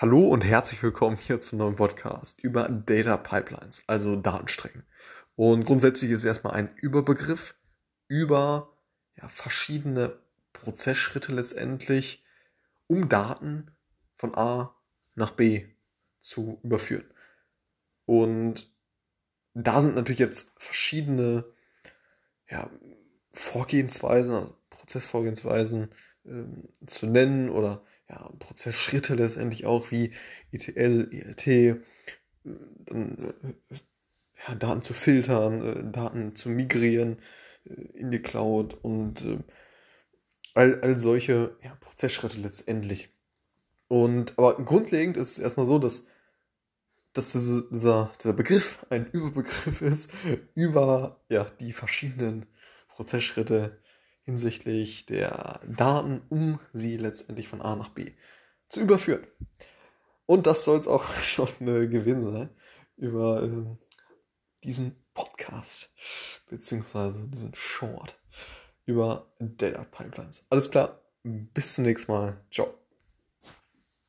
Hallo und herzlich willkommen hier zum neuen Podcast über Data Pipelines, also Datenstrecken. Und grundsätzlich ist erstmal ein Überbegriff über ja, verschiedene Prozessschritte letztendlich, um Daten von A nach B zu überführen. Und da sind natürlich jetzt verschiedene ja, Vorgehensweisen, also Prozessvorgehensweisen ähm, zu nennen oder ja, Prozessschritte letztendlich auch wie ETL, ELT, dann, äh, ja, Daten zu filtern, äh, Daten zu migrieren äh, in die Cloud und all, all solche ja, Prozessschritte letztendlich. Und aber grundlegend ist es erstmal so, dass, dass diese, dieser, dieser Begriff ein Überbegriff ist über ja, die verschiedenen Prozessschritte hinsichtlich der Daten, um sie letztendlich von A nach B zu überführen. Und das soll es auch schon äh, gewesen sein über äh, diesen Podcast, beziehungsweise diesen Short über Data Pipelines. Alles klar, bis zum nächsten Mal. Ciao.